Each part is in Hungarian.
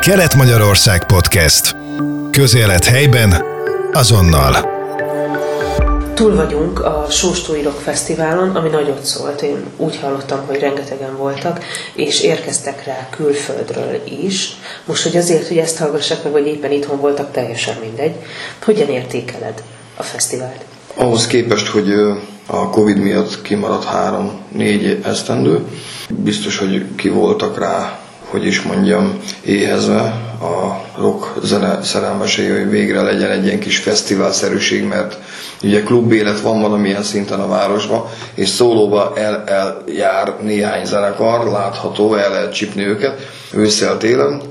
Kelet-Magyarország Podcast. Közélet helyben, azonnal. Túl vagyunk a Sóstói Rock Fesztiválon, ami nagyot szólt. Én úgy hallottam, hogy rengetegen voltak, és érkeztek rá külföldről is. Most, hogy azért, hogy ezt hallgassák meg, vagy éppen itthon voltak, teljesen mindegy. Hogyan értékeled a fesztivált? Ahhoz képest, hogy a Covid miatt kimaradt három-négy esztendő, biztos, hogy ki voltak rá hogy is mondjam, éhezve a rock zene szerelmesei, hogy végre legyen egy ilyen kis fesztiválszerűség, mert ugye klubélet van valamilyen szinten a városban, és szólóba el, eljár néhány zenekar, látható, el lehet csipni őket ősszel télen,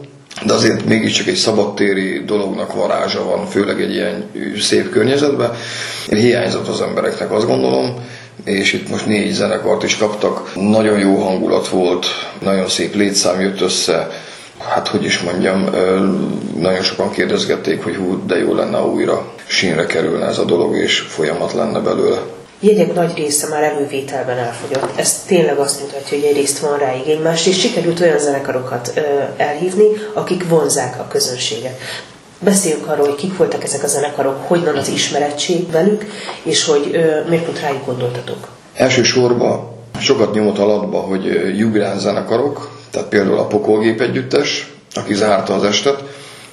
de azért mégiscsak egy szabadtéri dolognak varázsa van, főleg egy ilyen szép környezetben. Hiányzott az embereknek, azt gondolom, és itt most négy zenekart is kaptak. Nagyon jó hangulat volt, nagyon szép létszám jött össze, hát hogy is mondjam, nagyon sokan kérdezgették, hogy hú, de jó lenne, újra sínre kerülne ez a dolog, és folyamat lenne belőle. Jegyek nagy része már elővételben elfogyott. Ez tényleg azt mutatja, hogy egyrészt van rá igény, másrészt sikerült olyan zenekarokat elhívni, akik vonzák a közönséget. Beszéljünk arról, hogy kik voltak ezek a zenekarok, hogy van az ismerettség velük, és hogy ö, miért pont rájuk gondoltatok. Elsősorban sokat nyomott alatba, hogy jugrán zenekarok, tehát például a Pokolgép együttes, aki zárta az estet,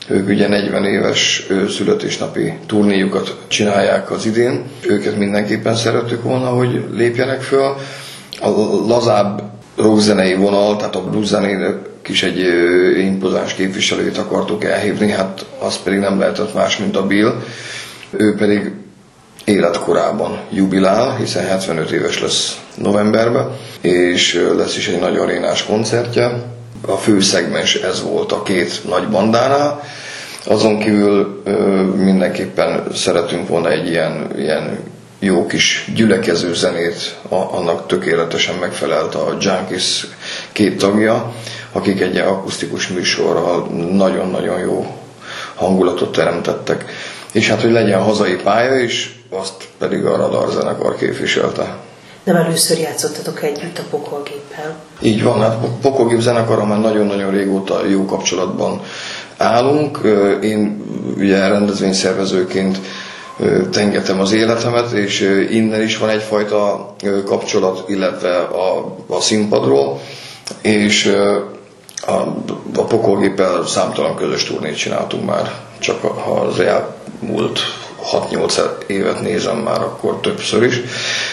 ők ugye 40 éves születésnapi turnéjukat csinálják az idén. Őket mindenképpen szerettük volna, hogy lépjenek föl. A lazább rockzenei vonal, tehát a blues zenének is egy impozáns képviselőt akartuk elhívni, hát az pedig nem lehetett más, mint a Bill. Ő pedig életkorában jubilál, hiszen 75 éves lesz novemberben, és lesz is egy nagy arénás koncertje. A fő szegmens ez volt a két nagy bandánál, azon kívül mindenképpen szeretünk volna egy ilyen, ilyen jó kis gyülekező zenét, annak tökéletesen megfelelt a Junkies két tagja, akik egy akusztikus műsorral nagyon-nagyon jó hangulatot teremtettek. És hát, hogy legyen hazai pálya is, azt pedig a Radar zenekar képviselte. Nem először játszottatok együtt a Pokolgéppel? Így van, hát Pokolgép zenekarra már nagyon-nagyon régóta jó kapcsolatban állunk. Én ugye rendezvényszervezőként tengetem az életemet, és innen is van egyfajta kapcsolat, illetve a, a színpadról, és a, a pokolgéppel számtalan közös turnét csináltunk már, csak ha az elmúlt 6-8 évet nézem már, akkor többször is.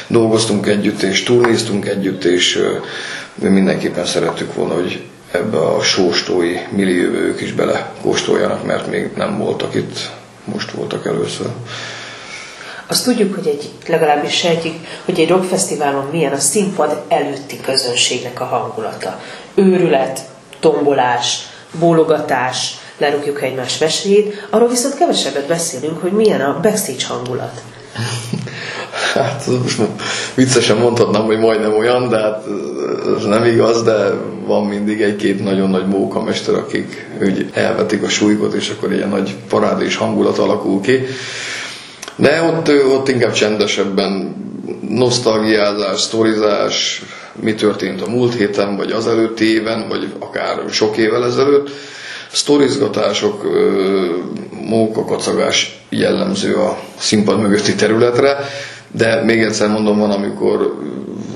Dolgoztunk együtt, és turnéztunk együtt, és mindenképpen szerettük volna, hogy ebbe a sóstói millióbe ők is belekóstoljanak, mert még nem voltak itt, most voltak először. Azt tudjuk, hogy egy, legalábbis sejtjük, hogy egy rockfesztiválon milyen a színpad előtti közönségnek a hangulata. Őrület, tombolás, bólogatás, lerúgjuk egymás vesélyét, arról viszont kevesebbet beszélünk, hogy milyen a backstage hangulat. Hát most viccesen mondhatnám, hogy majdnem olyan, de hát ez nem igaz, de van mindig egy-két nagyon nagy mókamester, akik úgy elvetik a súlykot, és akkor ilyen nagy parádés hangulat alakul ki. De ott, ott inkább csendesebben nosztalgiázás, sztorizás, mi történt a múlt héten, vagy az előtti éven, vagy akár sok évvel ezelőtt. Sztorizgatások, mókakacagás jellemző a színpad mögötti területre, de még egyszer mondom, van, amikor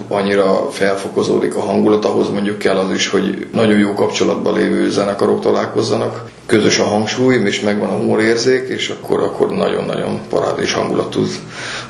annyira felfokozódik a hangulat, ahhoz mondjuk kell az is, hogy nagyon jó kapcsolatban lévő zenekarok találkozzanak, közös a hangsúly, és megvan a humorérzék, és akkor, akkor nagyon-nagyon parádés hangulat tud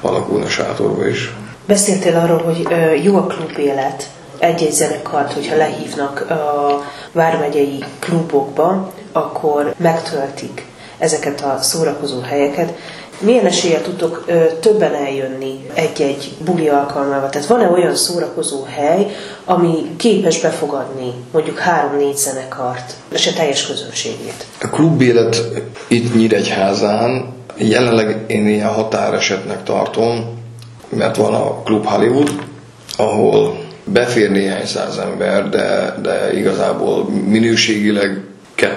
alakulni a sátorba is. Beszéltél arról, hogy jó a klub élet, egy-egy zenekart, hogyha lehívnak a vármegyei klubokba, akkor megtöltik ezeket a szórakozó helyeket. Milyen eséllyel tudtok ö, többen eljönni egy-egy buli alkalmával? Tehát van-e olyan szórakozó hely, ami képes befogadni mondjuk három-négy zenekart, és a teljes közönségét? A klubélet itt Nyíregyházán jelenleg én ilyen határesetnek tartom, mert van a Club Hollywood, ahol befér néhány száz ember, de, de igazából minőségileg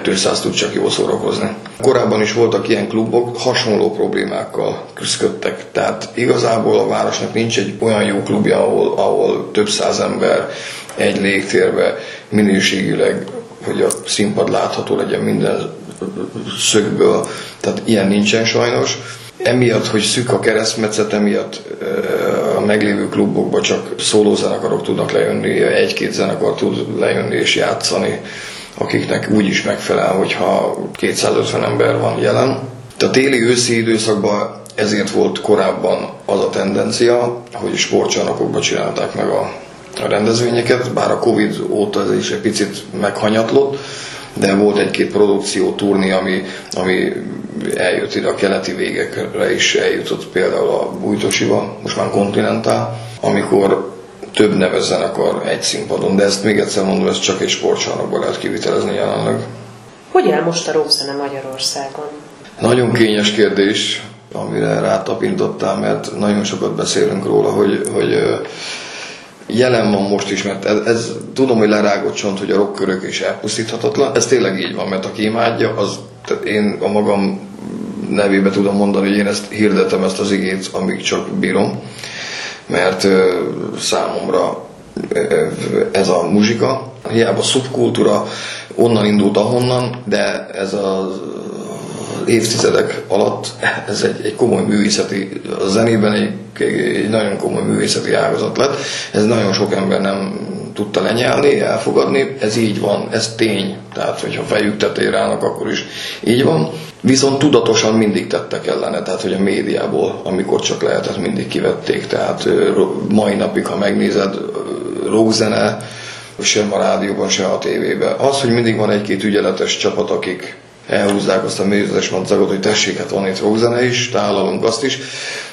200 tud csak jól szórakozni. Korábban is voltak ilyen klubok, hasonló problémákkal küzdöttek. Tehát igazából a városnak nincs egy olyan jó klubja, ahol, ahol több száz ember egy légtérbe minőségileg hogy a színpad látható legyen minden szögből, tehát ilyen nincsen sajnos. Emiatt, hogy szűk a keresztmetszet, emiatt a meglévő klubokban csak szólózenekarok tudnak lejönni, egy-két zenekar tud lejönni és játszani, akiknek úgy is megfelel, hogyha 250 ember van jelen. A téli-őszi időszakban ezért volt korábban az a tendencia, hogy sportcsarnokokban csinálták meg a rendezvényeket, bár a Covid óta ez is egy picit meghanyatlott, de volt egy-két produkció turni, ami, ami eljött ide a keleti végekre is eljutott például a Bújtosiba, most már Continental, amikor több neves zenekar egy színpadon, de ezt még egyszer mondom, ez csak egy sportcsarnokban lehet kivitelezni jelenleg. Hogy áll most a rockzene Magyarországon? Nagyon kényes kérdés, amire rátapintottál, mert nagyon sokat beszélünk róla, hogy, hogy jelen van most is, mert ez, ez tudom, hogy lerágott csont, hogy a rockkörök is elpusztíthatatlan. Ez tényleg így van, mert aki imádja, az, tehát én a magam nevébe tudom mondani, hogy én ezt hirdetem ezt az igét, amíg csak bírom, mert ö, számomra ö, ez a muzsika, hiába szubkultúra, onnan indult ahonnan, de ez az évtizedek alatt ez egy, egy komoly művészeti, a zenében egy, egy nagyon komoly művészeti ágazat lett. Ez nagyon sok ember nem tudta lenyelni, elfogadni, ez így van, ez tény. Tehát, hogyha fejük tetejére állnak, akkor is így van. Viszont tudatosan mindig tettek ellene, tehát, hogy a médiából, amikor csak lehetett, mindig kivették. Tehát mai napig, ha megnézed, rockzene, sem a rádióban, sem a tévében. Az, hogy mindig van egy-két ügyeletes csapat, akik elhúzzák azt a méretes madzagot, hogy tessék, hát van itt rockzene is, tálalunk azt is,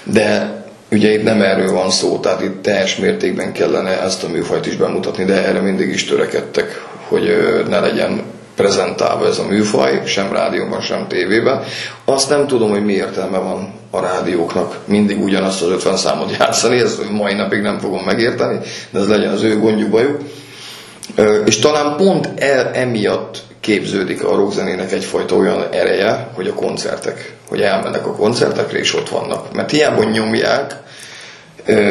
de ugye itt nem erről van szó, tehát itt teljes mértékben kellene ezt a műfajt is bemutatni, de erre mindig is törekedtek, hogy ne legyen prezentálva ez a műfaj, sem rádióban, sem tévében. Azt nem tudom, hogy mi értelme van a rádióknak mindig ugyanazt az 50 számot játszani, ezt mai napig nem fogom megérteni, de ez legyen az ő gondjuk bajuk. És talán pont el emiatt képződik a rockzenének egyfajta olyan ereje, hogy a koncertek, hogy elmennek a koncertekre és ott vannak. Mert hiába nyomják,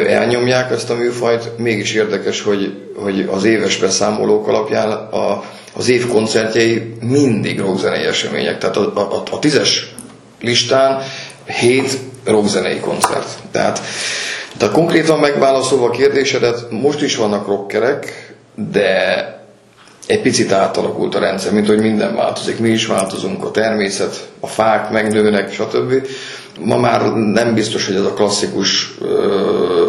elnyomják ezt a műfajt, mégis érdekes, hogy, hogy az éves beszámolók alapján a, az év koncertjei mindig rockzenei események. Tehát a, a, a tízes listán hét rockzenei koncert. Tehát, tehát konkrétan megválaszolva a kérdésedet, most is vannak rockerek, de egy picit átalakult a rendszer, mint hogy minden változik. Mi is változunk, a természet, a fák megnőnek, stb. Ma már nem biztos, hogy ez a klasszikus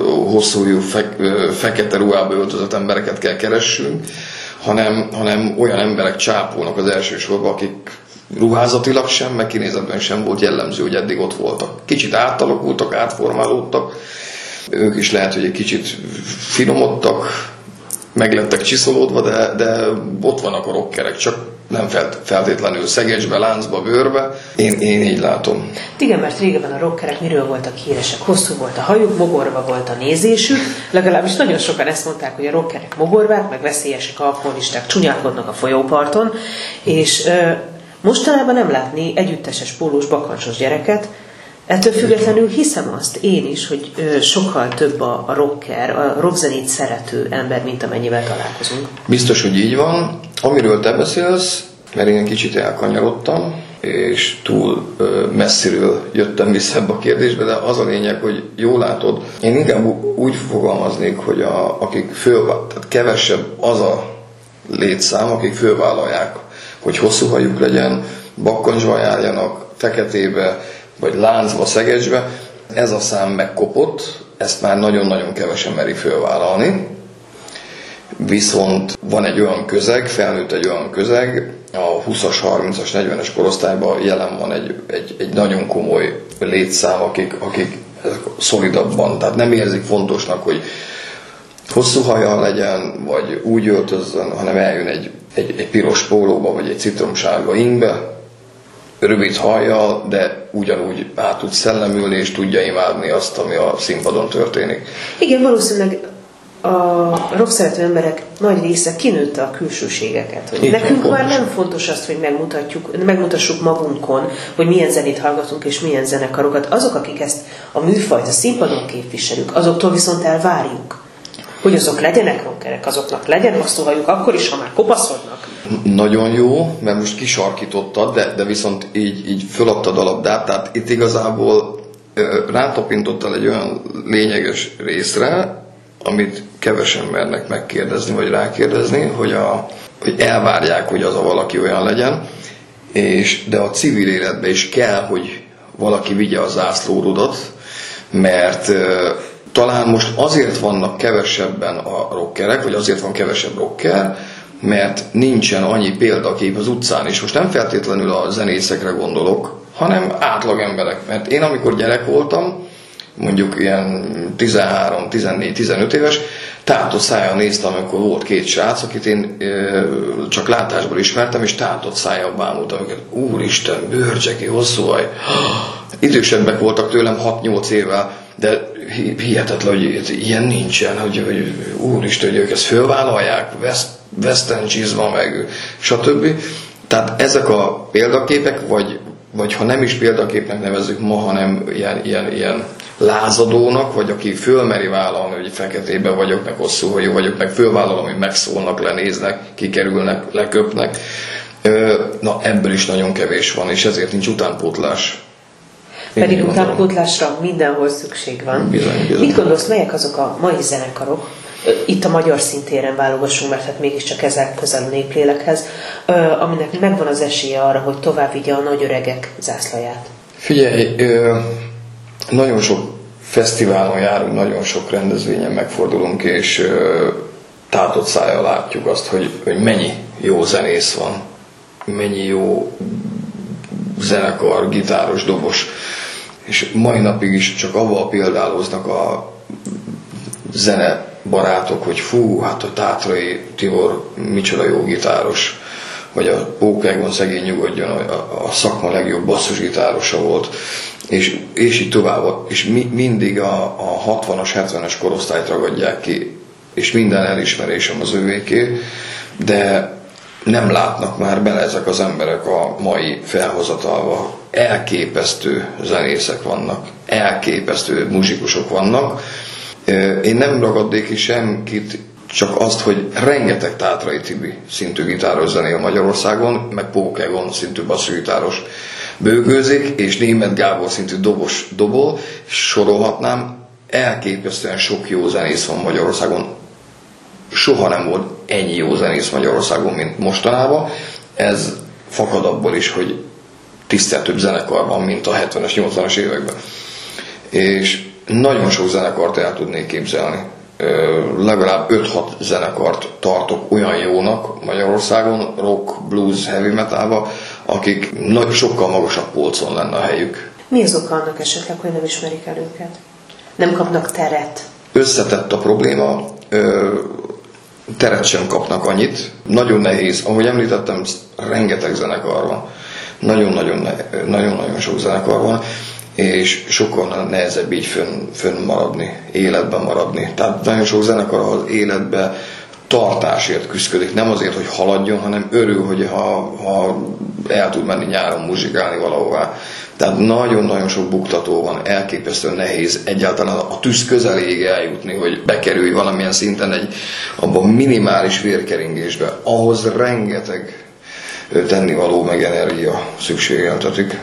hosszújú fe, fekete ruhába öltözött embereket kell keressünk, hanem, hanem olyan emberek csápolnak az első sorba, akik ruházatilag sem, meg kinézetben sem volt jellemző, hogy eddig ott voltak. Kicsit átalakultak, átformálódtak, ők is lehet, hogy egy kicsit finomodtak, meg lettek csiszolódva, de, de ott vannak a rockerek, csak nem feltétlenül szegecsbe, láncba, bőrbe. Én, én így látom. Igen, mert régebben a rockerek miről voltak híresek? Hosszú volt a hajuk, mogorva volt a nézésük. Legalábbis nagyon sokan ezt mondták, hogy a rockerek mogorvák, meg veszélyesek, alkoholisták, csúnyálkodnak a folyóparton. És ö, mostanában nem látni együtteses pólós bakancsos gyereket, Ettől függetlenül hiszem azt én is, hogy sokkal több a, rocker, a rockzenét szerető ember, mint amennyivel találkozunk. Biztos, hogy így van. Amiről te beszélsz, mert én kicsit elkanyarodtam, és túl messziről jöttem vissza ebbe a kérdésbe, de az a lényeg, hogy jól látod, én inkább úgy fogalmaznék, hogy a, akik föl, tehát kevesebb az a létszám, akik fölvállalják, hogy hosszú hajuk legyen, bakkancsba járjanak, feketébe, vagy láncba, szegecsbe, ez a szám megkopott, ezt már nagyon-nagyon kevesen meri fölvállalni, viszont van egy olyan közeg, felnőtt egy olyan közeg, a 20-as, 30-as, 40-es korosztályban jelen van egy, egy, egy nagyon komoly létszám, akik, akik szolidabban, tehát nem érzik fontosnak, hogy hosszú haja legyen, vagy úgy öltözzön, hanem eljön egy, egy, egy piros pólóba, vagy egy citromsárga ingbe, rövid hajjal, de ugyanúgy át tud szellemülni, és tudja imádni azt, ami a színpadon történik. Igen, valószínűleg a rock szerető emberek nagy része kinőtte a külsőségeket. Hogy nekünk fontos. már nem fontos azt, hogy megmutatjuk, megmutassuk magunkon, hogy milyen zenét hallgatunk és milyen zenekarokat. Azok, akik ezt a műfajt a színpadon képviselik, azoktól viszont elvárjuk, hogy azok legyenek rockerek, azoknak legyen hosszú hajuk, akkor is, ha már kopaszodnak. Nagyon jó, mert most kisarkítottad, de, de viszont így, így föladtad a labdát, tehát itt igazából rátapintottál egy olyan lényeges részre, amit kevesen mernek megkérdezni, vagy rákérdezni, hogy, a, hogy elvárják, hogy az a valaki olyan legyen, és, de a civil életben is kell, hogy valaki vigye a zászlórudat, mert talán most azért vannak kevesebben a rockerek, vagy azért van kevesebb rocker, mert nincsen annyi példakép az utcán, és most nem feltétlenül a zenészekre gondolok, hanem átlag emberek. Mert én amikor gyerek voltam, mondjuk ilyen 13, 14, 15 éves, tátott szájjal néztem, amikor volt két srác, akit én ö, csak látásból ismertem, és tátott szájjal bámultam őket. Úristen, bőrcseki, hosszú haj. Idősebbek voltak tőlem 6-8 évvel, de hihetetlen, hogy ilyen nincsen, hogy, hogy úristen, hogy ők ezt fölvállalják, West, Western csizma, meg stb. Tehát ezek a példaképek, vagy, vagy ha nem is példaképnek nevezzük ma, hanem ilyen, ilyen, ilyen lázadónak, vagy aki fölmeri vállalni, hogy feketébe vagyok, meg hosszú hajú vagyok, meg fölvállalom, hogy megszólnak, lenéznek, kikerülnek, leköpnek. Na ebből is nagyon kevés van, és ezért nincs utánpótlás. Pedig utánpótlásra mindenhol szükség van. Bizony, bizony. Mit gondolsz, melyek azok a mai zenekarok, itt a magyar szintéren válogassunk, mert hát mégiscsak ezzel közel a néplélekhez, aminek megvan az esélye arra, hogy tovább vigye a nagy öregek zászlaját. Figyelj, nagyon sok fesztiválon járunk, nagyon sok rendezvényen megfordulunk, és tátott szája látjuk azt, hogy, hogy mennyi jó zenész van, mennyi jó zenekar, gitáros, dobos, és mai napig is csak avval példáloznak a zene barátok, hogy fú, hát a Tátrai Tibor micsoda jó gitáros, vagy a Pókegon szegény nyugodjon, a, a szakma legjobb basszusgitárosa volt, és, és így tovább, és mi, mindig a, a 60-as, 70-es korosztályt ragadják ki, és minden elismerésem az ővéké, de nem látnak már bele ezek az emberek a mai felhozatalba. Elképesztő zenészek vannak, elképesztő muzsikusok vannak. Én nem ragadnék ki senkit, csak azt, hogy rengeteg Tátrai Tibi szintű gitáros zenél Magyarországon, meg Pókegon szintű basszusgitáros bőgőzik, és német Gábor szintű dobos dobol, sorolhatnám, elképesztően sok jó zenész van Magyarországon, soha nem volt ennyi jó zenész Magyarországon, mint mostanában. Ez fakad abból is, hogy tisztelt több zenekar van, mint a 70-es, 80-as években. És nagyon sok zenekart el tudnék képzelni. Legalább 5-6 zenekart tartok olyan jónak Magyarországon, rock, blues, heavy metalba, akik nagy, sokkal magasabb polcon lenne a helyük. Mi az oka annak esetleg, hogy nem ismerik el őket? Nem kapnak teret? Összetett a probléma teret sem kapnak annyit. Nagyon nehéz, ahogy említettem, rengeteg zenekar van. Nagyon-nagyon, nagyon-nagyon sok zenekar van, és sokkal nehezebb így fönn, fönn maradni, életben maradni. Tehát nagyon sok zenekar az életbe tartásért küzdik, nem azért, hogy haladjon, hanem örül, hogy ha, ha el tud menni nyáron muzsikálni valahová. Tehát nagyon-nagyon sok buktató van, elképesztően nehéz egyáltalán a tűz közeléig eljutni, hogy bekerülj valamilyen szinten egy abban minimális vérkeringésbe. Ahhoz rengeteg tennivaló meg energia szükségeltetik.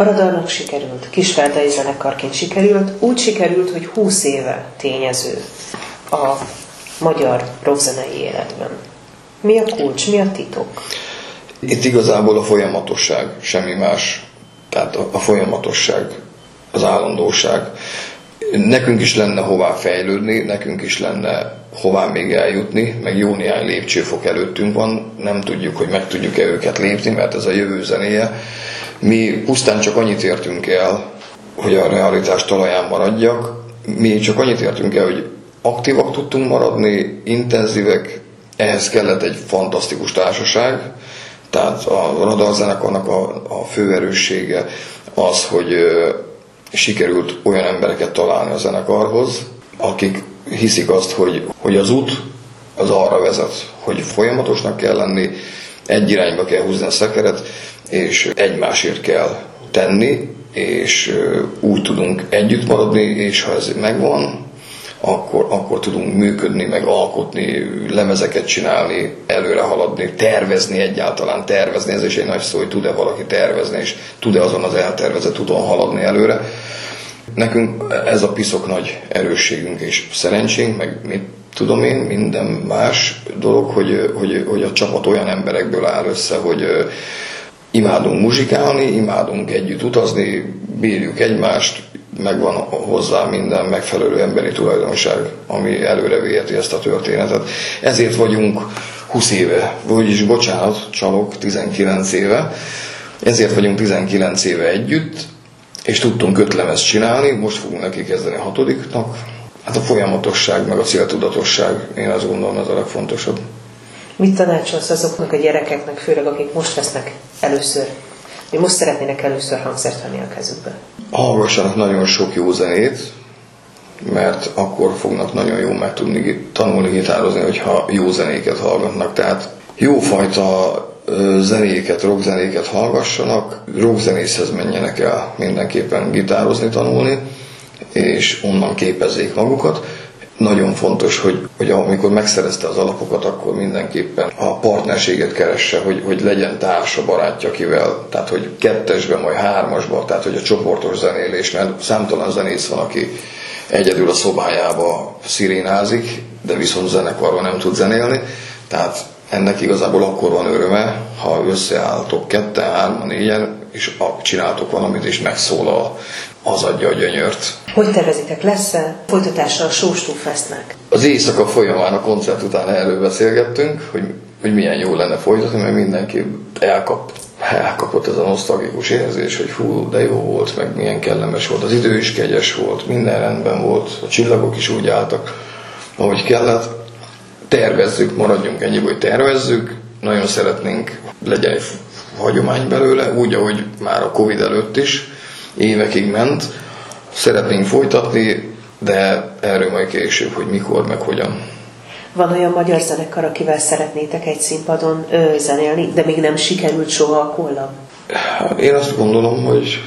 A radarnak sikerült, kisfeldei zenekarként sikerült, úgy sikerült, hogy 20 éve tényező a magyar rockzenei életben. Mi a kulcs, mi a titok? Itt igazából a folyamatosság, semmi más. Tehát a, a folyamatosság, az állandóság. Nekünk is lenne hová fejlődni, nekünk is lenne hová még eljutni, meg jó néhány lépcsőfok előttünk van, nem tudjuk, hogy meg tudjuk-e őket lépni, mert ez a jövő zenéje. Mi pusztán csak annyit értünk el, hogy a realitás talaján maradjak, mi csak annyit értünk el, hogy aktívak tudtunk maradni, intenzívek, ehhez kellett egy fantasztikus társaság, tehát a radarzenekarnak a, a fő erőssége az, hogy ö, sikerült olyan embereket találni a zenekarhoz, akik hiszik azt, hogy, hogy az út az arra vezet, hogy folyamatosnak kell lenni, egy irányba kell húzni a szekeret, és egymásért kell tenni, és úgy tudunk együtt maradni, és ha ez megvan, akkor, akkor tudunk működni, meg alkotni, lemezeket csinálni, előre haladni, tervezni egyáltalán, tervezni, ez is egy nagy szó, hogy tud-e valaki tervezni, és tud-e azon az eltervezett úton haladni előre. Nekünk ez a piszok nagy erősségünk és szerencsénk, meg mit tudom én, minden más dolog, hogy, hogy, hogy a csapat olyan emberekből áll össze, hogy imádunk muzsikálni, imádunk együtt utazni, bírjuk egymást, megvan hozzá minden megfelelő emberi tulajdonság, ami előre viheti ezt a történetet. Ezért vagyunk 20 éve, vagyis bocsánat, csalok 19 éve, ezért vagyunk 19 éve együtt, és tudtunk öt lemezt csinálni, most fogunk neki kezdeni a hatodiknak. Hát a folyamatosság, meg a céltudatosság, én azt gondolom, ez a legfontosabb. Mit tanácsolsz azoknak a gyerekeknek, főleg akik most vesznek először, hogy most szeretnének először hangszert venni a kezükbe? Hallgassanak nagyon sok jó zenét, mert akkor fognak nagyon jól meg tudni tanulni gitározni, hogyha jó zenéket hallgatnak. Tehát jófajta zenéket, rockzenéket hallgassanak, rockzenészhez menjenek el mindenképpen gitározni, tanulni, és onnan képezzék magukat. Nagyon fontos, hogy, hogy amikor megszerezte az alapokat, akkor mindenképpen a partnerséget keresse, hogy, hogy legyen társa, barátja, akivel, tehát hogy kettesben, majd hármasban, tehát hogy a csoportos zenélés, mert számtalan zenész van, aki egyedül a szobájába szirénázik, de viszont zenekarban nem tud zenélni, tehát ennek igazából akkor van öröme, ha összeálltok ketten, hárman, négyen, és csináltok valamit, és megszólal, az adja a gyönyört. Hogy tervezitek, lesz-e folytatása a Sóstó Festnek? Az éjszaka folyamán a koncert után erről beszélgettünk, hogy, hogy milyen jó lenne folytatni, mert mindenki elkap, elkapott ez a nosztalgikus érzés, hogy hú, de jó volt, meg milyen kellemes volt, az idő is kegyes volt, minden rendben volt, a csillagok is úgy álltak, ahogy kellett. Tervezzük, maradjunk ennyi, hogy tervezzük, nagyon szeretnénk legyen egy hagyomány belőle, úgy, ahogy már a Covid előtt is, évekig ment. Szeretnénk folytatni, de erről majd később, hogy mikor, meg hogyan. Van olyan magyar zenekar, akivel szeretnétek egy színpadon ö, zenélni, de még nem sikerült soha a kollab? Én azt gondolom, hogy,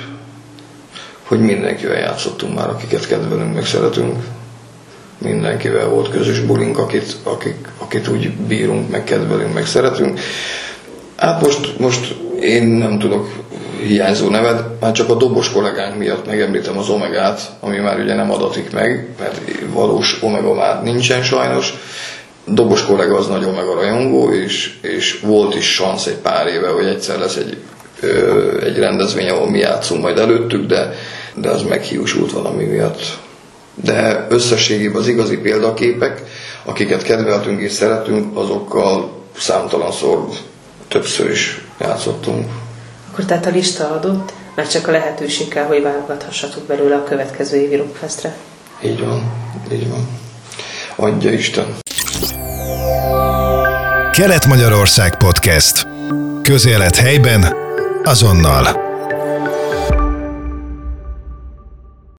hogy mindenkivel játszottunk már, akiket kedvelünk, meg szeretünk. Mindenkivel volt közös bulink, akit, akik, akit úgy bírunk, meg kedvelünk, meg szeretünk. Hát most, most én nem tudok hiányzó neved, már csak a dobos kollégánk miatt megemlítem az Omegát, ami már ugye nem adatik meg, mert valós Omega már nincsen sajnos. Dobos kollega az nagyon meg a rajongó, és, és volt is szansz egy pár éve, hogy egyszer lesz egy, ö, egy rendezvény, ahol mi játszunk majd előttük, de, de az meghiúsult valami miatt. De összességében az igazi példaképek, akiket kedveltünk és szeretünk, azokkal számtalanszor többször is játszottunk. Akkor tehát a lista adott, már csak a lehetőség kell, hogy válogathassatok belőle a következő évi Rockfestre. Így van, így van. Adja Isten. Kelet-Magyarország Podcast. Közélet helyben, azonnal.